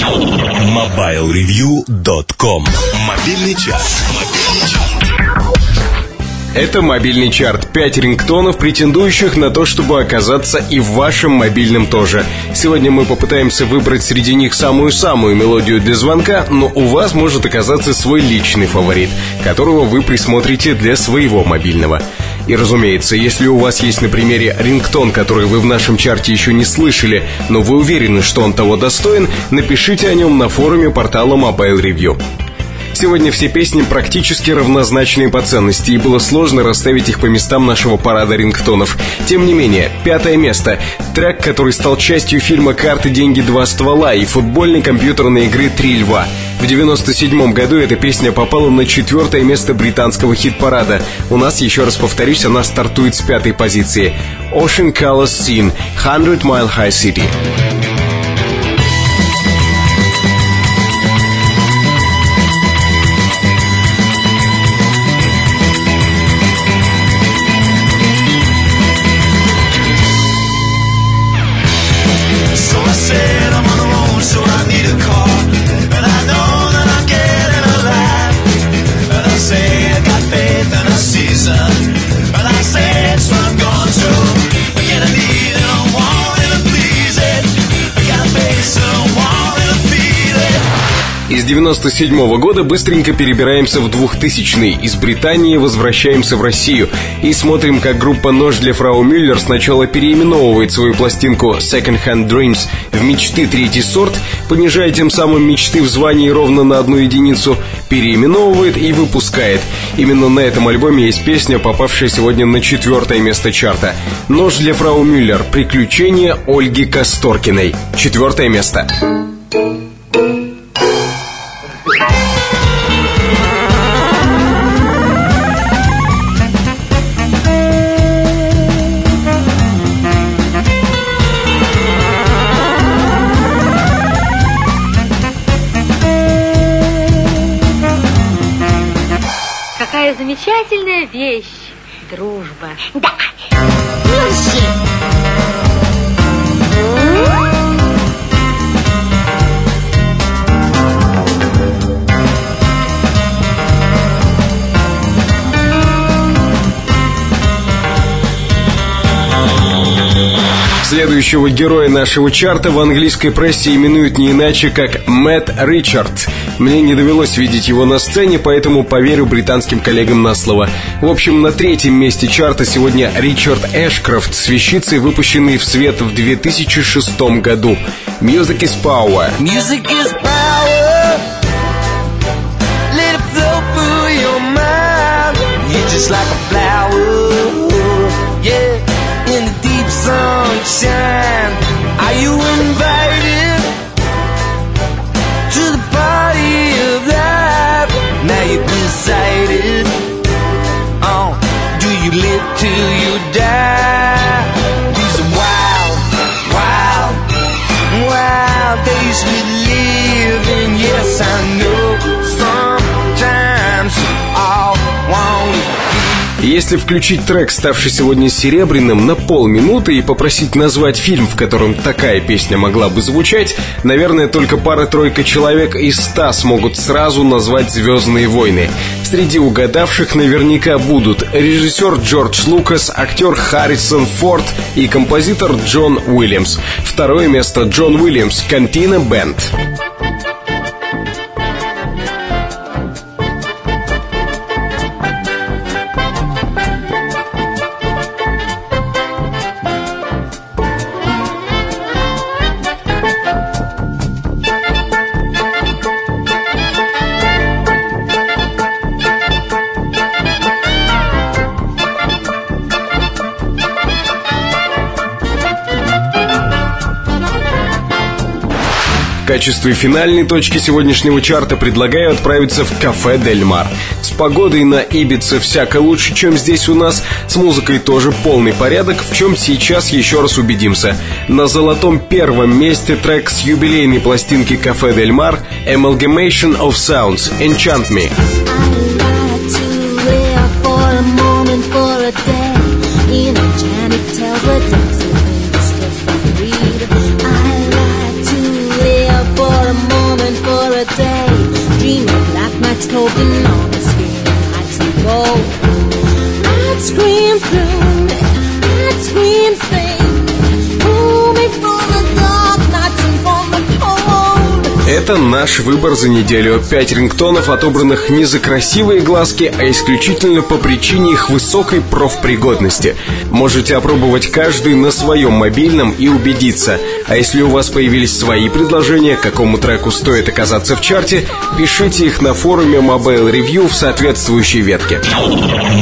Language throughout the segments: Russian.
MobileReview.com Мобильный час. Это мобильный чарт. Пять рингтонов, претендующих на то, чтобы оказаться и в вашем мобильном тоже. Сегодня мы попытаемся выбрать среди них самую-самую мелодию для звонка, но у вас может оказаться свой личный фаворит, которого вы присмотрите для своего мобильного. И разумеется, если у вас есть на примере рингтон, который вы в нашем чарте еще не слышали, но вы уверены, что он того достоин, напишите о нем на форуме портала Mobile Review. Сегодня все песни практически равнозначные по ценности, и было сложно расставить их по местам нашего парада рингтонов. Тем не менее, пятое место. Трек, который стал частью фильма «Карты, деньги, два ствола» и футбольной компьютерной игры «Три льва». В 97 году эта песня попала на четвертое место британского хит-парада. У нас, еще раз повторюсь, она стартует с пятой позиции. Ocean Colors Scene, 100 Mile High City. Из 97 -го года быстренько перебираемся в 2000-й. Из Британии возвращаемся в Россию. И смотрим, как группа «Нож для фрау Мюллер» сначала переименовывает свою пластинку «Second Hand Dreams» в «Мечты третий сорт», понижая тем самым мечты в звании ровно на одну единицу, переименовывает и выпускает. Именно на этом альбоме есть песня, попавшая сегодня на четвертое место чарта. «Нож для фрау Мюллер. Приключения Ольги Косторкиной». Четвертое место. Какая замечательная вещь дружба. Да. Мюрси. Следующего героя нашего чарта в английской прессе именуют не иначе, как Мэтт Ричард. Мне не довелось видеть его на сцене, поэтому поверю британским коллегам на слово. В общем, на третьем месте чарта сегодня Ричард Эшкрофт с вещицей, выпущенной в свет в 2006 году. Music is power. Music is power. Let it flow through your mind. You're just like a Если включить трек, ставший сегодня серебряным, на полминуты и попросить назвать фильм, в котором такая песня могла бы звучать, наверное, только пара-тройка человек из ста смогут сразу назвать «Звездные войны». Среди угадавших наверняка будут режиссер Джордж Лукас, актер Харрисон Форд и композитор Джон Уильямс. Второе место Джон Уильямс, Кантина Бенд. Качестве финальной точки сегодняшнего чарта предлагаю отправиться в кафе Дель Мар. С погодой на Ибице всяко лучше, чем здесь у нас. С музыкой тоже полный порядок, в чем сейчас еще раз убедимся. На золотом первом месте трек с юбилейной пластинки кафе Дель Мар Amalgamation of Sounds Enchant Me. For a moment Это наш выбор за неделю. Пять рингтонов, отобранных не за красивые глазки, а исключительно по причине их высокой профпригодности. Можете опробовать каждый на своем мобильном и убедиться. А если у вас появились свои предложения, какому треку стоит оказаться в чарте, пишите их на форуме Mobile Review в соответствующей ветке.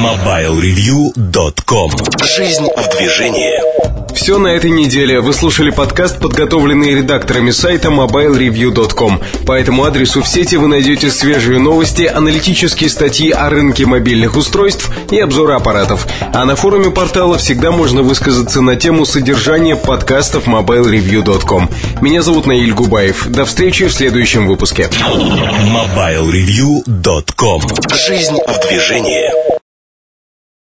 MobileReview.com Жизнь в движении. Все на этой неделе. Вы слушали подкаст, подготовленный редакторами сайта mobilereview.com. По этому адресу в сети вы найдете свежие новости, аналитические статьи о рынке мобильных устройств и обзоры аппаратов. А на форуме портала всегда можно высказаться на тему содержания подкастов mobilereview.com. Меня зовут Наиль Губаев. До встречи в следующем выпуске. MobileReview.com Жизнь в движении.